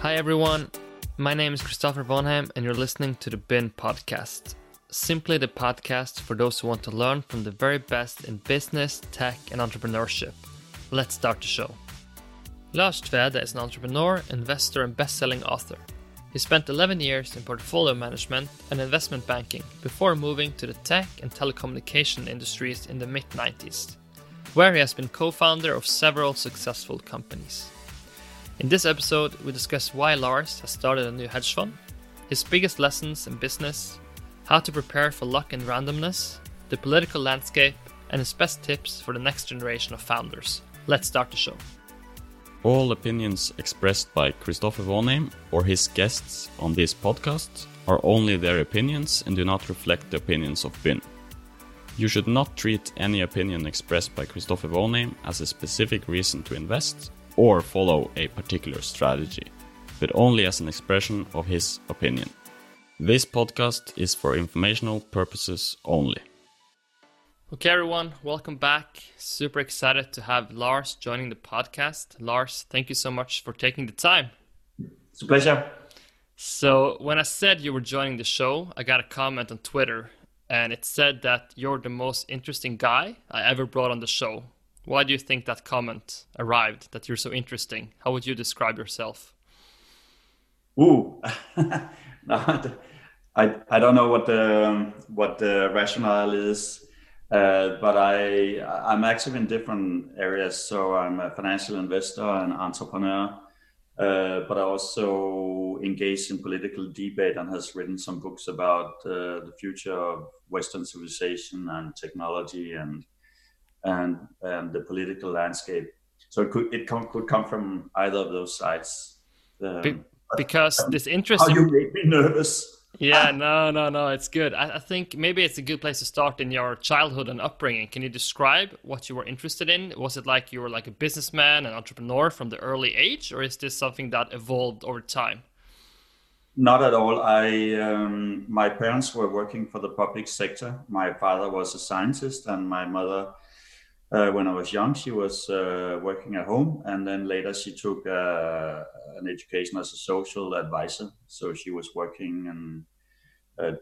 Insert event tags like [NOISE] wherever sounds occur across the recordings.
Hi everyone, my name is Christopher Vonheim, and you're listening to the Bin Podcast. Simply the podcast for those who want to learn from the very best in business, tech, and entrepreneurship. Let's start the show. Lars Tvede is an entrepreneur, investor, and best-selling author. He spent 11 years in portfolio management and investment banking before moving to the tech and telecommunication industries in the mid 90s, where he has been co founder of several successful companies. In this episode, we discuss why Lars has started a new hedge fund, his biggest lessons in business, how to prepare for luck and randomness, the political landscape, and his best tips for the next generation of founders. Let's start the show. All opinions expressed by Christopher Vonheim or his guests on this podcast are only their opinions and do not reflect the opinions of BIN. You should not treat any opinion expressed by Christopher Vonheim as a specific reason to invest or follow a particular strategy, but only as an expression of his opinion. This podcast is for informational purposes only. Okay, everyone, welcome back. Super excited to have Lars joining the podcast. Lars, thank you so much for taking the time. It's a pleasure. So, when I said you were joining the show, I got a comment on Twitter, and it said that you're the most interesting guy I ever brought on the show. Why do you think that comment arrived, that you're so interesting? How would you describe yourself? Ooh, [LAUGHS] no, I, I don't know what the, what the rationale is uh, but I I'm active in different areas. So I'm a financial investor and entrepreneur, uh, but I also engage in political debate and has written some books about uh, the future of Western civilization and technology and and and the political landscape. So it could it come, could come from either of those sides. Um, Be- because this interest. How you make me nervous yeah, no, no, no, it's good. I, I, think maybe it's a good place to start in your childhood and upbringing. Can you describe what you were interested in? Was it like you were like a businessman, an entrepreneur from the early age, or is this something that evolved over time? Not at all. I um, my parents were working for the public sector. My father was a scientist, and my mother, uh, when I was young, she was uh, working at home, and then later she took uh, an education as a social advisor. So she was working in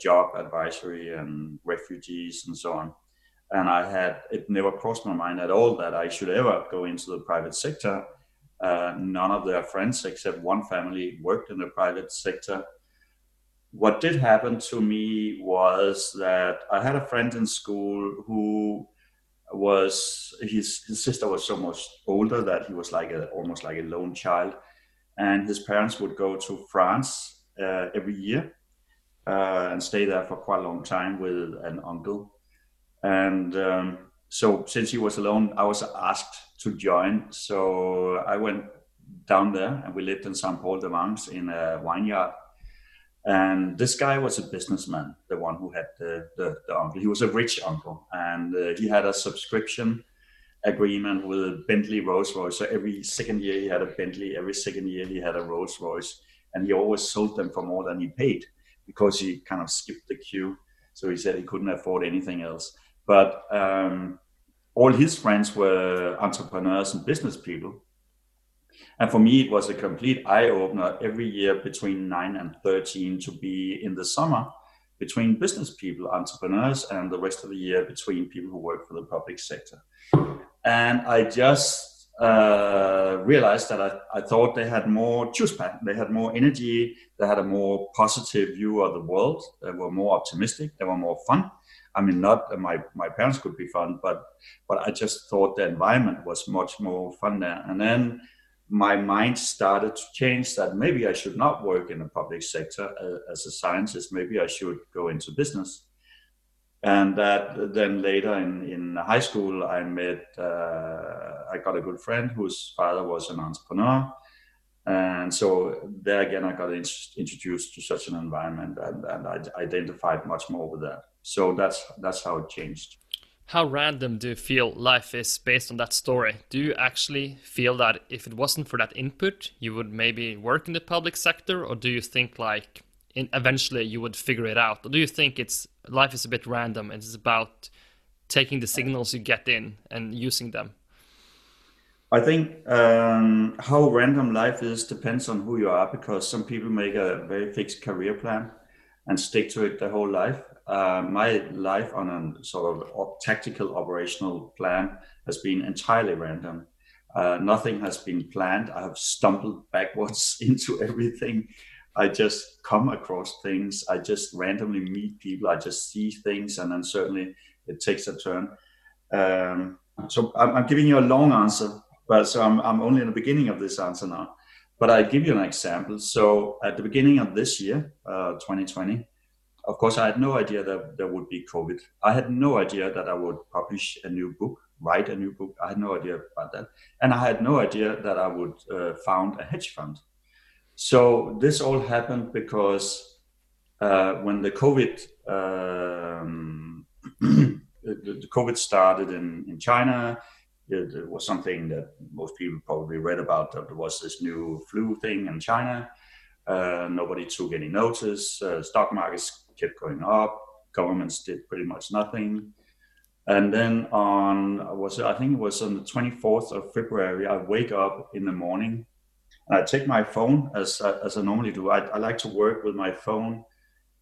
job advisory and refugees and so on. And I had it never crossed my mind at all that I should ever go into the private sector. Uh, none of their friends, except one family, worked in the private sector. What did happen to me was that I had a friend in school who was his, his sister was so much older that he was like a almost like a lone child and his parents would go to France uh, every year uh, and stay there for quite a long time with an uncle. And um, so, since he was alone, I was asked to join. So I went down there, and we lived in Saint Paul de Vence in a vineyard. And this guy was a businessman, the one who had the, the, the uncle. He was a rich uncle, and uh, he had a subscription agreement with Bentley Rolls Royce. So every second year he had a Bentley, every second year he had a Rolls Royce, and he always sold them for more than he paid because he kind of skipped the queue. So he said he couldn't afford anything else. But um, all his friends were entrepreneurs and business people. And for me, it was a complete eye opener every year between 9 and 13 to be in the summer between business people, entrepreneurs, and the rest of the year between people who work for the public sector. And I just uh, realized that I, I thought they had more juice pack, they had more energy, they had a more positive view of the world, they were more optimistic, they were more fun. I mean, not my my parents could be fun, but but I just thought the environment was much more fun there. And then my mind started to change that maybe I should not work in the public sector uh, as a scientist. Maybe I should go into business. And that then later in, in high school i met uh, i got a good friend whose father was an entrepreneur. And so there again i got in- introduced to such an environment and, and i identified much more with that. So that's that's how it changed how random do you feel life is based on that story? Do you actually feel that if it wasn't for that input you would maybe work in the public sector? Or do you think like in, eventually you would figure it out? Or do you think it's life is a bit random and it's about taking the signals you get in and using them? I think um, how random life is depends on who you are because some people make a very fixed career plan and stick to it their whole life. Uh, my life on a sort of tactical operational plan has been entirely random. Uh, nothing has been planned. I have stumbled [LAUGHS] backwards [LAUGHS] into everything. I just come across things. I just randomly meet people. I just see things, and then certainly it takes a turn. Um, so I'm, I'm, giving you a long answer, but so I'm, I'm only in the beginning of this answer now. But I give you an example. So at the beginning of this year, uh, 2020, of course, I had no idea that there would be COVID. I had no idea that I would publish a new book, write a new book. I had no idea about that. And I had no idea that I would uh, found a hedge fund. So this all happened because uh, when the COVID um, [CLEARS THROAT] the COVID started in, in China, it, was something that most people probably read about. That there was this new flu thing in China. Uh, nobody took any notice. Uh, stock markets kept going up. Governments did pretty much nothing. And then on was I think it was on the 24th of February, I wake up in the morning and I take my phone as as I normally do. I, I like to work with my phone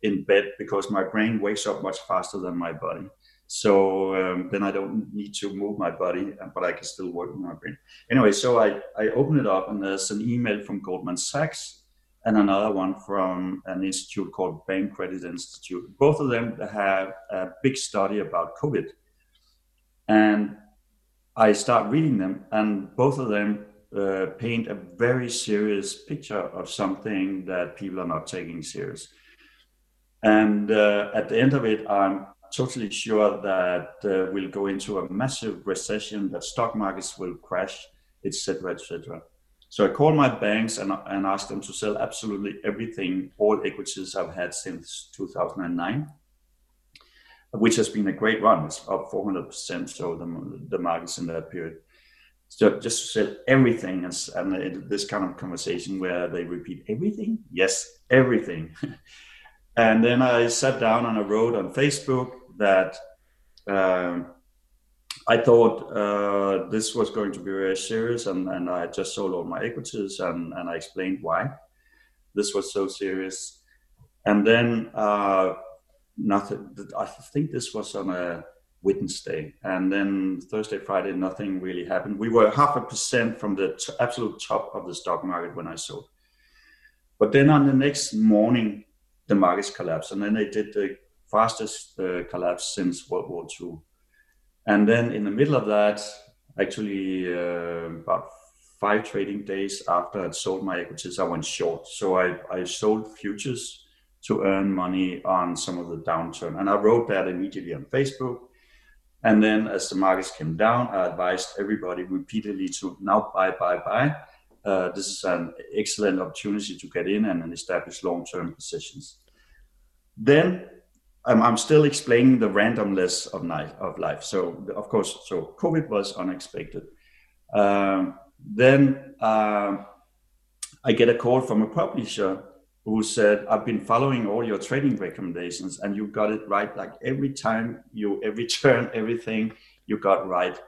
in bed because my brain wakes up much faster than my body. So um, then I don't need to move my body, but I can still work with my brain. Anyway, so I, I open it up and there's an email from Goldman Sachs and another one from an institute called Bank Credit Institute. Both of them have a big study about COVID. And I start reading them, and both of them uh, paint a very serious picture of something that people are not taking serious. And uh, at the end of it, I'm totally sure that uh, we'll go into a massive recession, that stock markets will crash, etc., etc. So I called my banks and, and asked them to sell absolutely everything, all equities I've had since 2009, which has been a great run. It's up 400%. So the, the markets in that period. So just sell everything and, and this kind of conversation where they repeat everything. Yes, everything. [LAUGHS] and then I sat down and I wrote on Facebook that um, I thought uh, this was going to be very serious, and, and I just sold all my equities, and, and I explained why this was so serious. And then uh, nothing. I think this was on a Wednesday, and then Thursday, Friday, nothing really happened. We were half a percent from the t- absolute top of the stock market when I sold. But then on the next morning, the markets collapsed, and then they did the fastest uh, collapse since World War II. And then in the middle of that, actually uh, about five trading days after I'd sold my equities, I went short. So I, I sold futures to earn money on some of the downturn. And I wrote that immediately on Facebook. And then as the markets came down, I advised everybody repeatedly to now buy, buy, buy. Uh, this is an excellent opportunity to get in and establish long-term positions. Then I'm, I'm still explaining the randomness of life, of life. So of course, so COVID was unexpected. Um, then uh, I get a call from a publisher who said, "I've been following all your trading recommendations, and you got it right. Like every time you, every [LAUGHS] turn, everything you got right."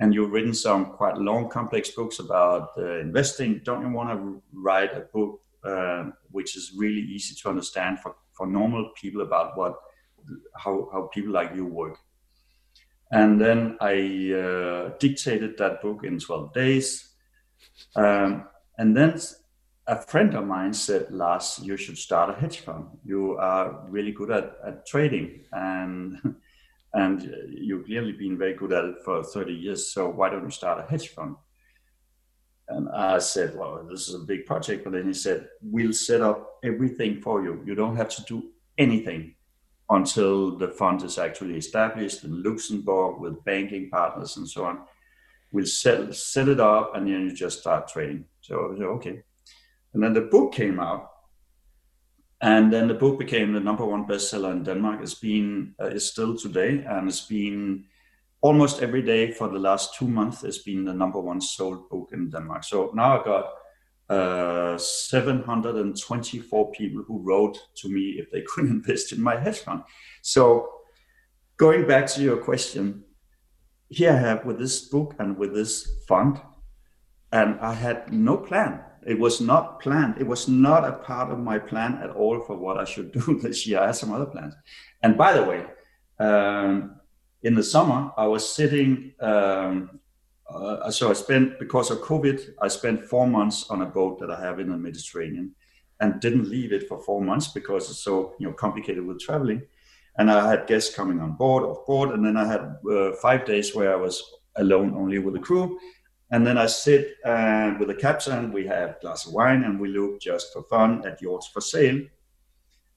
And you've written some quite long, complex books about uh, investing. Don't you want to write a book uh, which is really easy to understand for, for normal people about what how, how people like you work. And then I uh, dictated that book in 12 days. Um, and then a friend of mine said, Lars, you should start a hedge fund. You are really good at, at trading and, [LAUGHS] and uh, you've clearly been very good at it for 30 years. So why don't you start a hedge fund? And I said, well, this is a big project. But then he said, we'll set up everything for you. You don't have to do anything until the fund is actually established in Luxembourg with banking partners and so on. We'll set, set it up and then you just start trading. So, so okay. And then the book came out. And then the book became the number one bestseller in Denmark. It's been, uh, it's still today, and it's been almost every day for the last two months. It's been the number one sold book in Denmark. So now I got uh, 724 people who wrote to me if they could [LAUGHS] invest in my hedge fund. So, going back to your question, here I have with this book and with this fund, and I had no plan. It was not planned. It was not a part of my plan at all for what I should [LAUGHS] do this year. I had some other plans. And by the way, um, in the summer, I was sitting. Um, uh, so I spent because of COVID, I spent four months on a boat that I have in the Mediterranean, and didn't leave it for four months because it's so you know complicated with traveling. And I had guests coming on board, off board, and then I had uh, five days where I was alone, only with the crew. And then I sit uh, with the captain. We have a glass of wine, and we look just for fun at yachts for sale.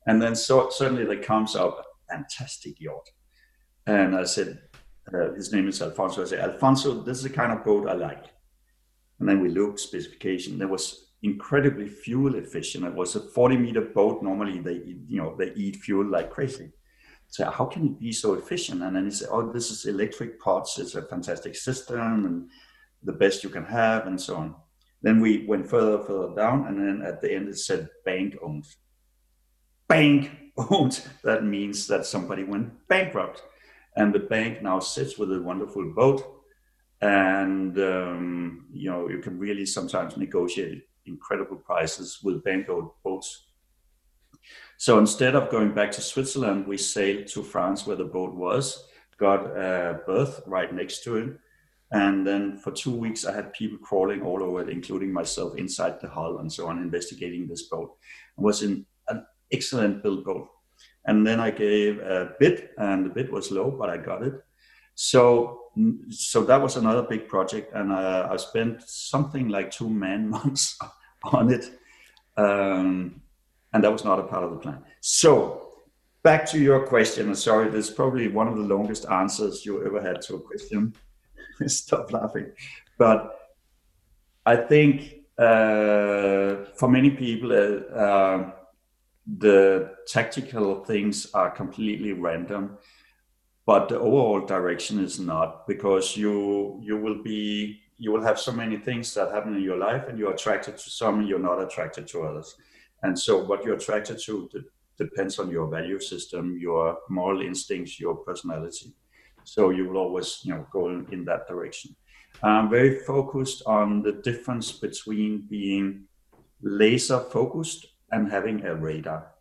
And then so suddenly there comes up a fantastic yacht, and I said, uh, his name is Alfonso. I said, Alfonso, this is the kind of boat I like. And then we looked specification. There was incredibly fuel efficient. It was a 40 meter boat. Normally they, you know, they eat fuel like crazy. So how can it be so efficient? And then he said, oh, this is electric pods. It's a fantastic system and the best you can have and so on. Then we went further, further down. And then at the end, it said bank owned. Bank owned. [LAUGHS] That means that somebody went bankrupt. And the bank now sits with a wonderful boat. And, um, you know, you can really sometimes negotiate incredible prices with bank owned boats. So instead of going back to Switzerland, we sailed to France where the boat was, got a berth right next to it. And then for two weeks, I had people crawling all over it, including myself inside the hull and so on, investigating this boat. It was in an excellent built boat. And then I gave a bid, and the bid was low, but I got it. So so that was another big project, and uh, I spent something like two man [LAUGHS] months on it, um, and that was not a part of the plan. So back to your question. Sorry, this is probably one of the longest answers you ever had to a question. [LAUGHS] Stop laughing, but I think uh, for many people, uh, uh, the tactical things are completely random but the overall direction is not because you you will be you will have so many things that happen in your life and you're attracted to some you're not attracted to others. And so what you're attracted to depends on your value system your moral instincts your personality so you will always you know go in, that direction i'm very focused on the difference between being laser focused and having a radar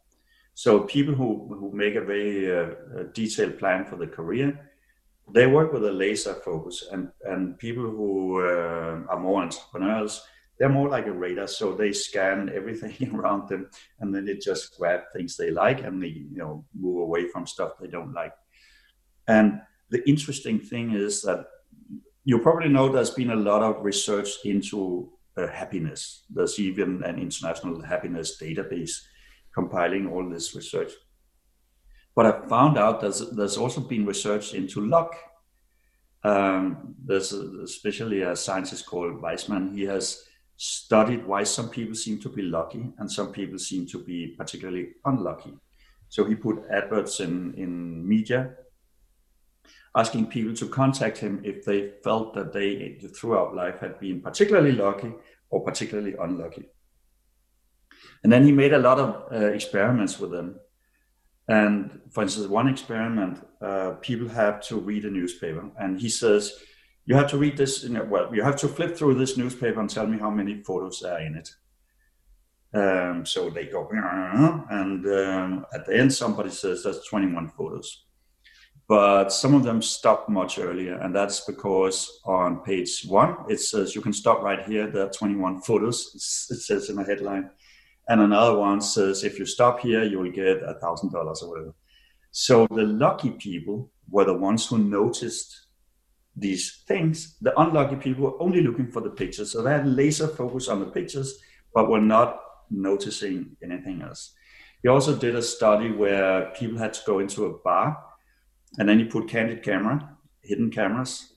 so people who, who make a very uh, detailed plan for the career, they work with a laser focus, and and people who uh, are more entrepreneurs, they're more like a radar. So they scan everything [LAUGHS] around them, and then they just grab things they like, and they you know move away from stuff they don't like. And the interesting thing is that you probably know there's been a lot of research into uh, happiness. There's even an international happiness database compiling all this research. But I found out that there's also been research into luck. Um, there's especially a scientist called Wiseman. He has studied why some people seem to be lucky and some people seem to be particularly unlucky. So he put adverts in, in media asking people to contact him if they felt that they throughout life had been particularly lucky or particularly unlucky. And then he made a lot of uh, experiments with them. And for instance, one experiment, uh, people have to read a newspaper, and he says, "You have to read this. Well, you have to flip through this newspaper and tell me how many photos are in it." Um, so they go, and um, at the end, somebody says that's 21 photos. But some of them stop much earlier, and that's because on page one it says you can stop right here. There are 21 photos. It says in the headline and another one says if you stop here you will get a thousand dollars or whatever so the lucky people were the ones who noticed these things the unlucky people were only looking for the pictures so they had laser focus on the pictures but were not noticing anything else he also did a study where people had to go into a bar and then he put candid camera hidden cameras.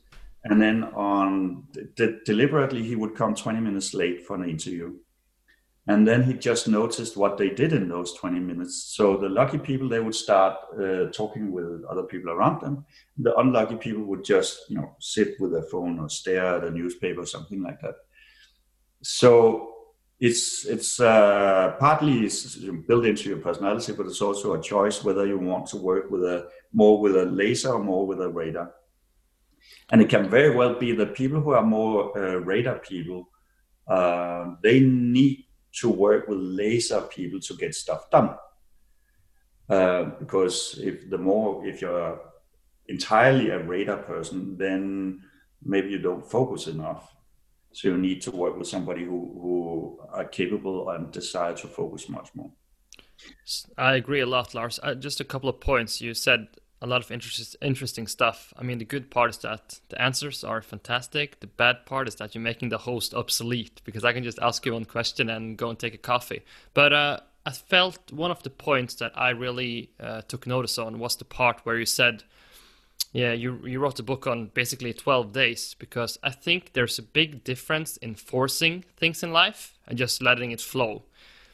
And then on de- deliberately he would come 20 minutes late for an interview. And then he just noticed what they did in those 20 minutes. So the lucky people they would start uh, talking with other people around them. The unlucky people would just you know sit with their phone or stare at a newspaper or something like that. So it's it's uh, partly built into your personality but it's also a choice whether you want to work with a more with a laser or more with a radar and it can very well be that people who are more uh, radar people uh, they need to work with laser people to get stuff done. Uh, because if the more if you're entirely a radar person, then maybe you don't focus enough. So you need to work with somebody who, who are capable and desire to focus much more. I agree a lot, Lars. Uh, just a couple of points. You said a lot of interest, interesting stuff. I mean, the good part is that the answers are fantastic. The bad part is that you're making the host obsolete because I can just ask you one question and go and take a coffee. But uh, I felt one of the points that I really uh, took notice on was the part where you said, yeah, you you wrote a book on basically 12 days because I think there's a big difference in forcing things in life and just letting it flow.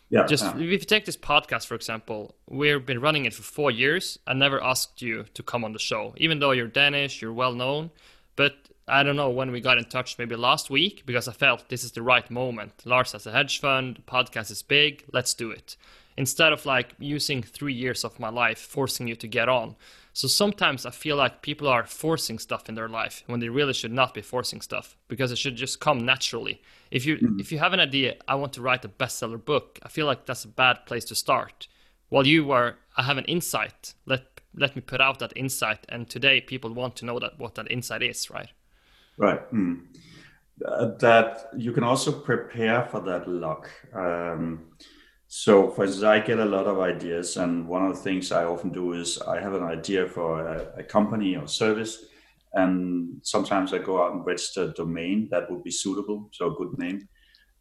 Yeah. Just yeah. if you take this podcast for example, we've been running it for four years. I never asked you to come on the show, even though you're Danish, you're well known. But I don't know when we got in touch, maybe last week, because I felt this is the right moment. Lars has a hedge fund, podcast is big, let's do it. Instead of like using three years of my life forcing you to get on. So sometimes I feel like people are forcing stuff in their life when they really should not be forcing stuff because it should just come naturally. If you mm-hmm. if you have an idea, I want to write a bestseller book. I feel like that's a bad place to start. While you were, I have an insight. Let let me put out that insight, and today people want to know that what that insight is, right? Right. Mm. Uh, that you can also prepare for that luck. Um, so, for instance, I get a lot of ideas, and one of the things I often do is I have an idea for a, a company or service, and sometimes I go out and register a domain that would be suitable, so a good name.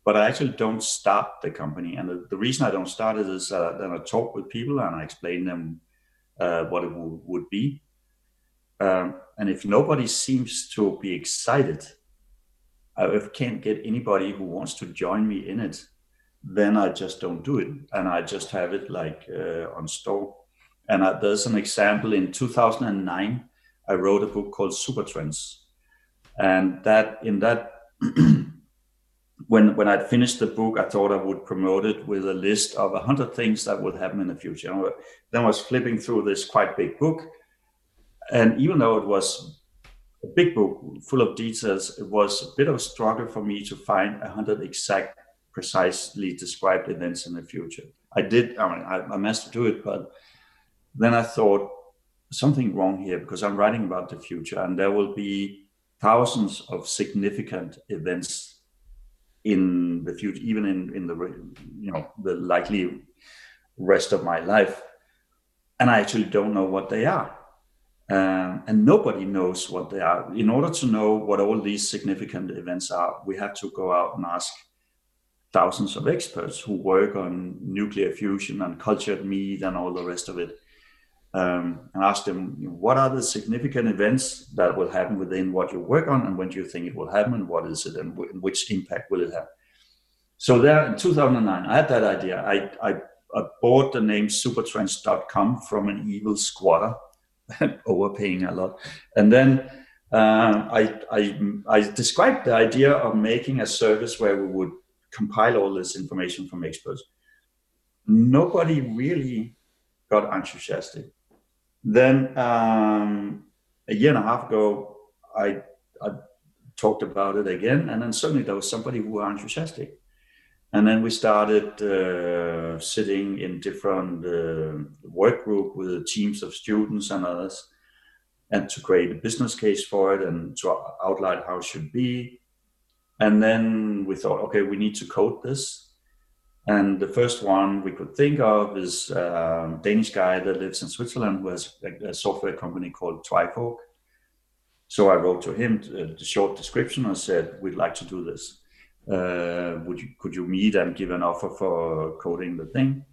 But I actually don't start the company, and the, the reason I don't start it is uh, then I talk with people and I explain them uh, what it w- would be. Um, and if nobody seems to be excited, I can't get anybody who wants to join me in it then I just don't do it, and I just have it like uh, on store. And I, there's an example in 2009. I wrote a book called Super Trends, and that in that [CLEARS THROAT] when when I'd finished the book, I thought I would promote it with a list of hundred things that would happen in the future. And then I was flipping through this quite big book, and even though it was a big book full of details, it was a bit of a struggle for me to find a hundred exact precisely described events in the future. I did, I mean, I, I managed to do it, but then I thought something wrong here because I'm writing about the future and there will be thousands of significant events in the future, even in, in the, you know, the likely rest of my life. And I actually don't know what they are. Um, and nobody knows what they are. In order to know what all these significant events are, we have to go out and ask thousands of experts who work on nuclear fusion and cultured meat and all the rest of it. Um, and ask them what are the significant events that will happen within what you work on and when do you think it will happen and what is it and w- which impact will it have so there in 2009 i had that idea i, I, I bought the name supertrends.com from an evil squatter [LAUGHS] overpaying a lot and then uh, I, I, I described the idea of making a service where we would compile all this information from experts. Nobody really got enthusiastic. Then um, a year and a half ago, I, I talked about it again, and then suddenly there was somebody who was enthusiastic. And then we started uh, sitting in different uh, work group with teams of students and others, and to create a business case for it and to outline how it should be. And then we thought, okay, we need to code this. And the first one we could think of is a Danish guy that lives in Switzerland who has a, software company called Trifork. So I wrote to him the short description and said, we'd like to do this. Uh, would you, could you meet and give an offer for coding the thing?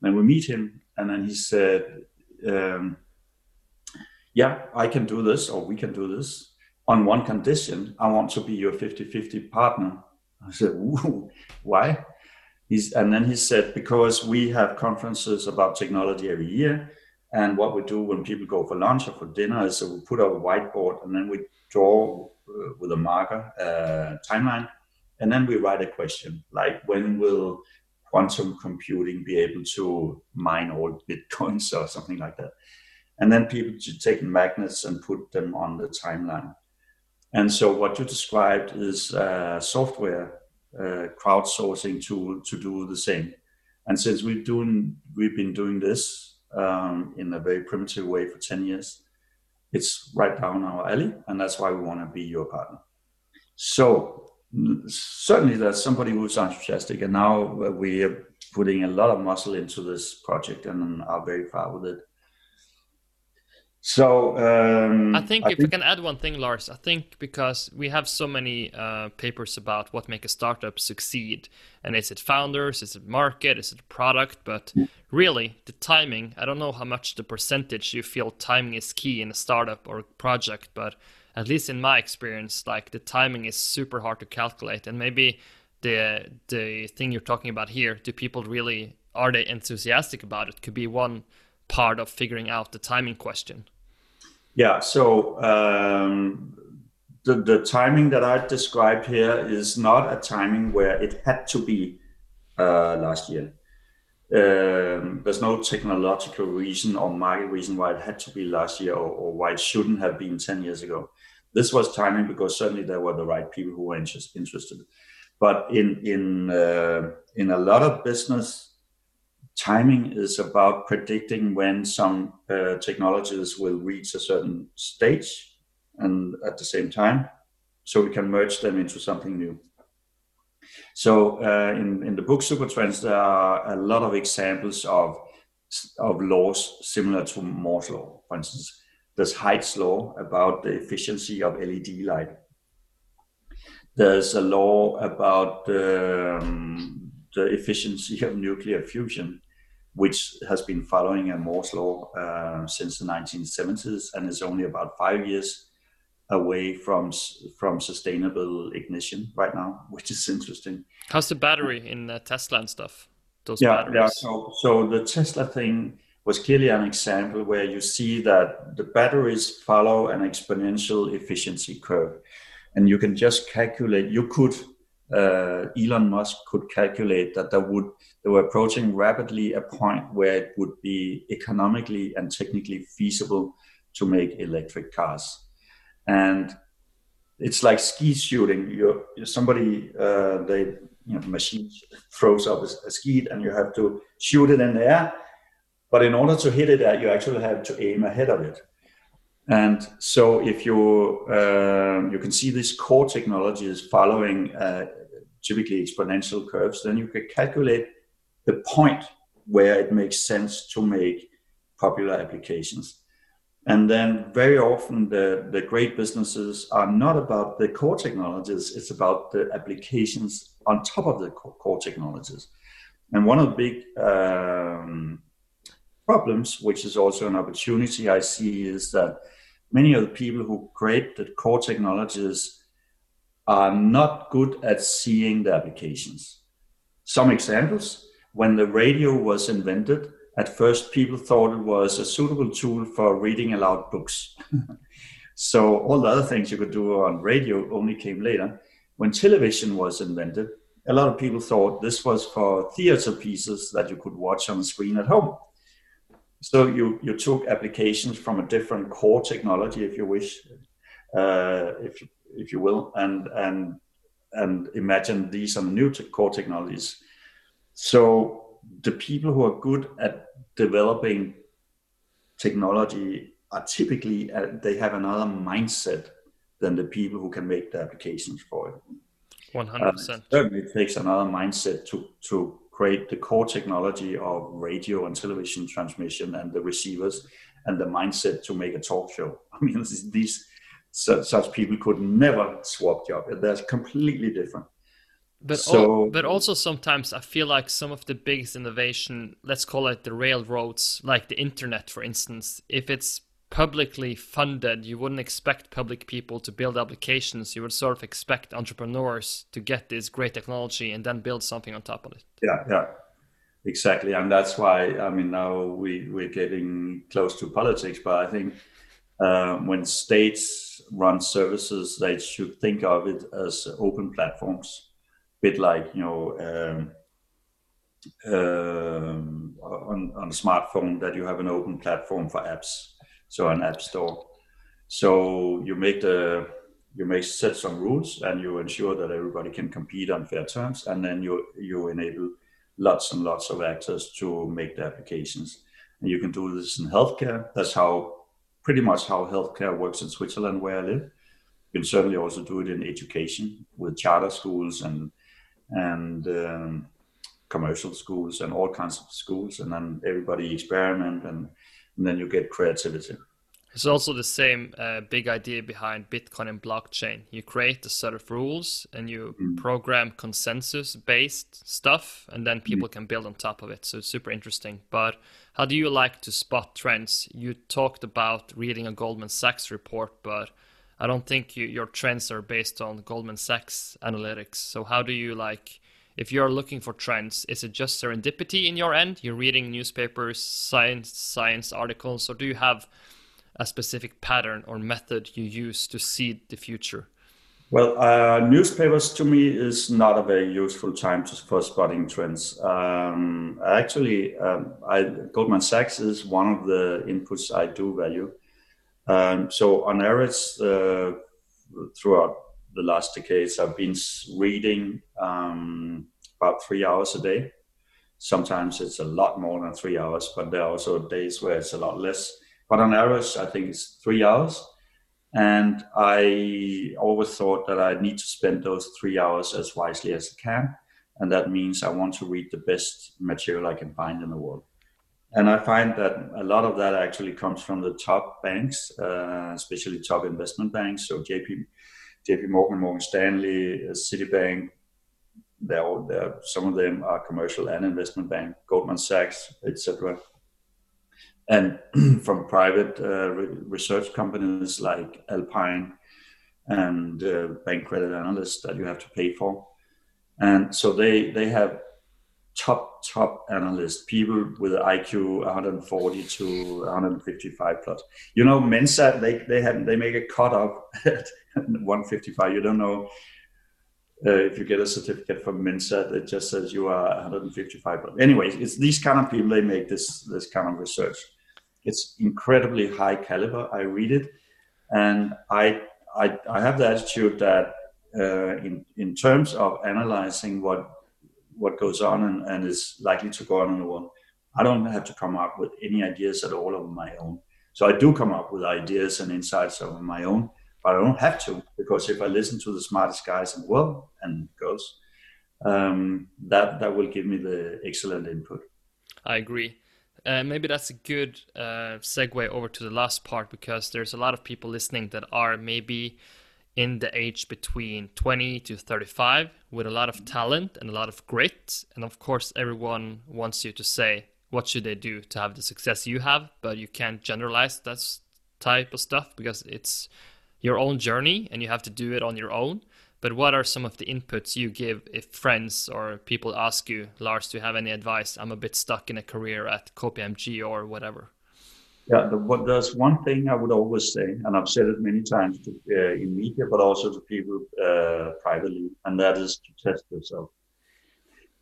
Then we meet him, and then he said, um, "Yeah, I can do this, or we can do this on one condition i want to be your 50-50 partner. I said why? He's, and then he said because we have conferences about technology every year and what we do when people go for lunch or for dinner is we put up a whiteboard and then we draw uh, with a marker uh, timeline and then we write a question like when will quantum computing be able to mine all bitcoins [LAUGHS] or something like that? And then people should take magnets and put them on the timeline and so what you described is uh, software crowdsourcing tool to do the same. And since we've doing we've been doing this um, in a very primitive way for ten years, it's right down our alley, and that's why we want to be your partner. So certainly there's somebody who's enthusiastic, and now we are putting a lot of muscle into this project and are very far with it. So um, I think I if think... I can add one thing, Lars, I think because we have so many uh, papers about what make a startup succeed, and is it founders, is it market, is it product, but really the timing. I don't know how much the percentage you feel timing is key in a startup or project, but at least in my experience, like the timing is super hard to calculate, and maybe the the thing you're talking about here, do people really are they enthusiastic about it? Could be one part of figuring out the timing question. Yeah. So um, the the timing that I described here is not a timing where it had to be uh, last year. Um, there's no technological reason or market reason why it had to be last year or, or, why it shouldn't have been 10 years ago. This was timing because certainly there were the right people who were interest, interested. But in in uh, in a lot of business, timing is about predicting when some uh, technologies will reach a certain stage and at the same time so we can merge them into something new. So uh, in, in the book supertrends there are a lot of examples of of laws similar to moore's law. For instance there's Haitz's law about the efficiency of led light. There's a law about um, the efficiency of nuclear fusion which has been following a Moore's law uh, since the 1970s and is only about five years away from from sustainable ignition right now, which is interesting. How's the battery in uh, Tesla and stuff? Those yeah, batteries. yeah. So, so the Tesla thing was clearly an example where you see that the batteries follow an exponential efficiency curve, and you can just calculate. You could uh, Elon Musk could calculate that there would they were approaching rapidly a point where it would be economically and technically feasible to make electric cars, and it's like skeet shooting. You somebody uh, they you know the machine throws up a, a skeet and you have to shoot it in the air, but in order to hit it, uh, you actually have to aim ahead of it. And so if you uh, you can see this core technology is following uh, typically exponential curves, then you can calculate the point where it makes sense to make popular applications. And then very often the, the great businesses are not about the core technologies, it's about the applications on top of the core technologies. And one of the big um, problems, which is also an opportunity I see, is that many of the people who create the core technologies are not good at seeing the applications. Some examples when the radio was invented, at first people thought it was a suitable tool for reading aloud books. [LAUGHS] so all the other things you could do on radio only came later. When television was invented, a lot of people thought this was for theater pieces that you could watch on the screen at home. So you, you took applications from a different core technology, if you wish, uh, if, if you will, and, and, and imagine these are new core technologies. So the people who are good at developing technology are typically, uh, they have another mindset than the people who can make the applications for it. 100%. Uh, certainly it takes another mindset to, to create the core technology of radio and television transmission and the receivers and the mindset to make a talk show. [LAUGHS] I mean, these such, such people could never swap job. They're completely different. But so, al- but also sometimes I feel like some of the biggest innovation, let's call it the railroads, like the internet, for instance, if it's publicly funded, you wouldn't expect public people to build applications. You would sort of expect entrepreneurs to get this great technology and then build something on top of it. Yeah, yeah, exactly. And that's why I mean now we we're getting close to politics, but I think uh, when states run services, they should think of it as open platforms, a bit like you know. Um, um, on, on a smartphone that you have an open platform for apps so an app store. So you make the you make set some rules and you ensure that everybody can compete on fair terms, and then you you enable lots and lots of actors to make the applications. And you can do this in healthcare. That's how pretty much how healthcare works in Switzerland, where I live. You can certainly also do it in education with charter schools and and um, commercial schools and all kinds of schools, and then everybody experiment, and, and then you get creativity. It's also the same uh, big idea behind Bitcoin and blockchain. You create a set of rules and you mm. program consensus based stuff, and then people mm. can build on top of it. So it's super interesting. But how do you like to spot trends? You talked about reading a Goldman Sachs report, but I don't think you, your trends are based on Goldman Sachs analytics. So how do you like? If you're looking for trends, is it just serendipity in your end? You're reading newspapers, science, science articles, or do you have a specific pattern or method you use to see the future? Well, uh, newspapers to me is not a very useful time to, for spotting trends. Um, actually, um, I, Goldman Sachs is one of the inputs I do value. Um, so, on average, uh, throughout the last decades, I've been reading um, about three hours a day. Sometimes it's a lot more than three hours, but there are also days where it's a lot less. But on average, I think it's three hours. And I always thought that I need to spend those three hours as wisely as I can. And that means I want to read the best material I can find in the world. And I find that a lot of that actually comes from the top banks, uh, especially top investment banks. So JP, JP Morgan, Morgan Stanley, uh, Citibank, they're all, they're, some of them are commercial and investment bank, Goldman Sachs, etc and [CLEARS THROAT] from private uh, re- research companies like Alpine and uh, bank credit analysts that you have to pay for. And so they they have top top analysts, people with IQ 140 to 155 plus. You know, Mensa they they have they make a cut off [LAUGHS] at 155. You don't know. Uh, if you get a certificate from Mensa, it just says you are 155. But anyways, it's these kind of people they make this this kind of research. It's incredibly high caliber. I read it, and I I, I have the attitude that uh, in in terms of analyzing what what goes on and, and is likely to go on in the world, I don't have to come up with any ideas at all of my own. So I do come up with ideas and insights of my own, but I don't have to because if I listen to the smartest guys in the world and girls, um, that that will give me the excellent input. I agree. Uh, maybe that's a good uh, segue over to the last part because there's a lot of people listening that are maybe in the age between 20 to 35 with a lot of talent and a lot of grit. And of course, everyone wants you to say, what should they do to have the success you have? But you can't generalize that type of stuff because it's your own journey and you have to do it on your own. But what are some of the inputs you give if friends or people ask you, Lars, do you have any advice? I'm a bit stuck in a career at KPMG or whatever. Yeah, the, there's one thing I would always say, and I've said it many times to, uh, in media, but also to people uh, privately, and that is to test yourself.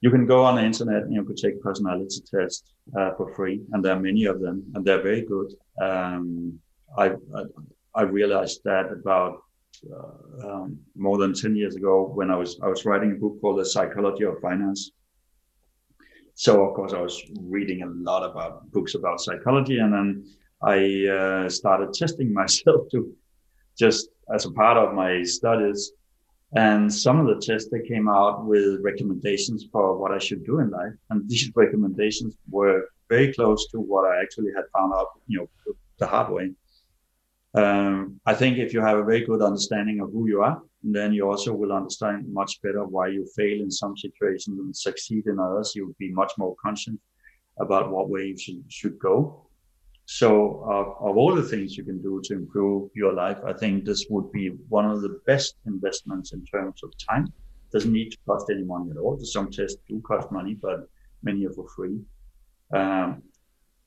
You can go on the internet and you can take personality tests uh, for free, and there are many of them, and they're very good. Um, I, I, I realized that about uh, um, more than 10 years ago when I was I was writing a book called The Psychology of Finance. So of course I was reading a lot about books about psychology, and then I uh, started testing [LAUGHS] myself to just as a part of my studies. And some of the tests they came out with recommendations for what I should do in life, and these recommendations were very close to what I actually had found out, you know, the hard way. Um, I think if you have a very good understanding of who you are, then you also will understand much better why you fail in some situations and succeed in others. You'll be much more conscious about what way you should, should go. So, uh, of all the things you can do to improve your life, I think this would be one of the best investments in terms of time. It Doesn't need to cost any money at all. Some tests do cost money, but many are for free. Um,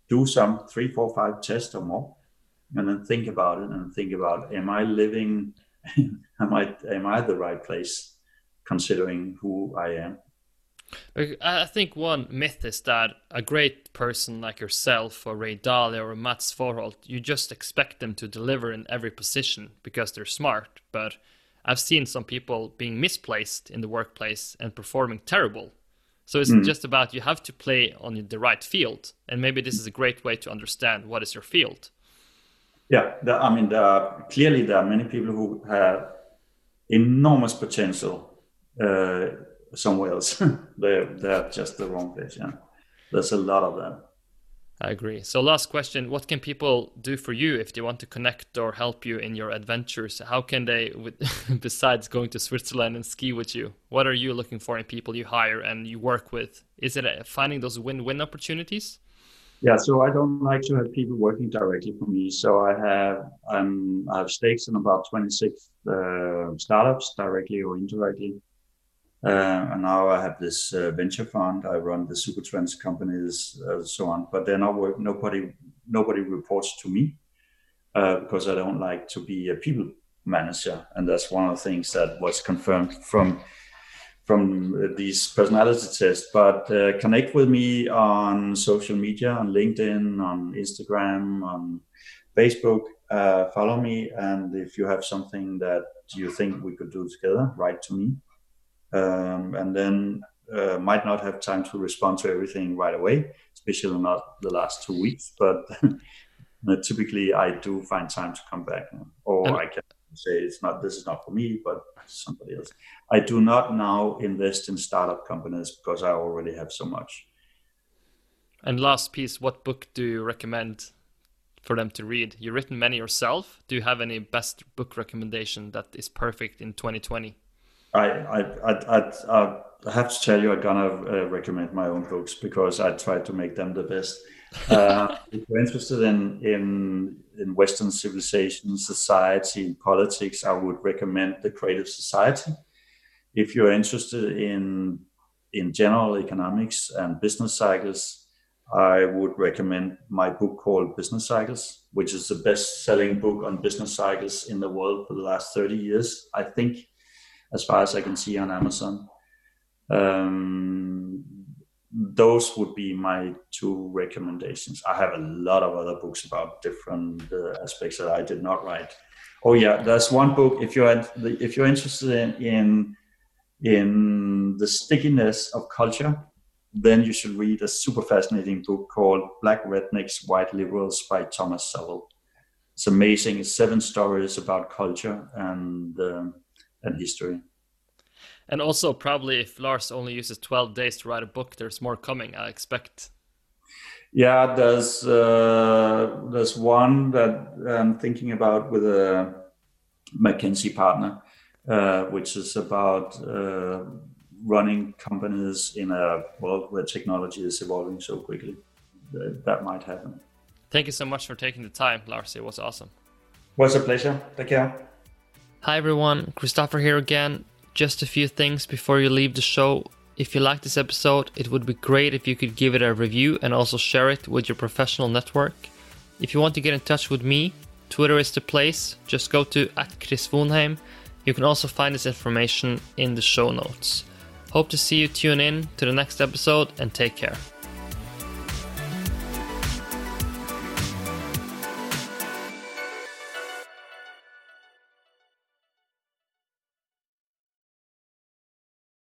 do some three, four, five tests or more and then think about it and think about am i living [LAUGHS] am i am i the right place considering who i am I think one myth is that a great person like yourself or Ray Dalio or Mats Forholt, you just expect them to deliver in every position because they're smart. But I've seen some people being misplaced in the workplace and performing terrible. So it's mm. just about you have to play on the right field, and maybe this is a great way to understand what is your field. Yeah, I mean, there clearly there are many people who have enormous potential uh, somewhere else. [LAUGHS] they're they're just the wrong place. Yeah, there's a lot of them. I agree. So, last question: What can people do for you if they want to connect or help you in your adventures? How can they, with, [LAUGHS] besides going to Switzerland and ski with you, what are you looking for in people you hire and you work with? Is it finding those win-win opportunities? Yeah, so I don't like to have people working directly for me. So I have um, I have stakes in about 26 uh, startups, directly or indirectly. Uh, and now I have this uh, venture fund. I run the Supertrends companies, uh, so on. But they're not work. Nobody, nobody reports to me uh, because I don't like to be a people manager, and that's one of the things that was confirmed from from these personality tests. But uh, connect with me on social media, on LinkedIn, on Instagram, on Facebook. Uh, follow me, and if you have something that you think we could do together, write to me um, and then uh, might not have time to respond to everything right away, especially not the last two weeks. But [LAUGHS] typically, I do find time to come back, or and- I can say it's not this is not for me, but somebody else. I do not now invest in startup companies because I already have so much. And last piece, what book do you recommend for them to read? You've written many yourself. Do you have any best book recommendation that is perfect in 2020? I I I I, I have to tell you, I'm gonna uh, recommend my own books because I try to make them the best. [LAUGHS] Uh, if you're interested in in in Western civilization, society, and politics, I would recommend the Creative Society. If you're interested in in general economics and business cycles, I would recommend my book called Business Cycles, which is the best-selling book on business cycles in the world for the last 30 years. I think as far as I can see on Amazon. Um, those would be my two recommendations. I have a lot of other books about different uh, aspects that I did not write. Oh yeah, there's one book. If you're if you're interested in, in in the stickiness of culture, then you should read a super fascinating book called Black Rednecks, White Liberals by Thomas Sowell. It's amazing. It's seven stories about culture and um, and history. And also, probably if Lars only uses 12 days to write a book, there's more coming, I expect. Yeah, there's uh, there's one that I'm thinking about with a McKinsey partner, uh, which is about uh, running companies in a world where technology is evolving so quickly. That might happen. Thank you so much for taking the time, Lars. It was awesome. It was a pleasure. Take care. Hi everyone, Christopher here again. Just a few things before you leave the show. If you like this episode, it would be great if you could give it a review and also share it with your professional network. If you want to get in touch with me, Twitter is the place. Just go to at Chris Vonheim. You can also find this information in the show notes. Hope to see you tune in to the next episode and take care.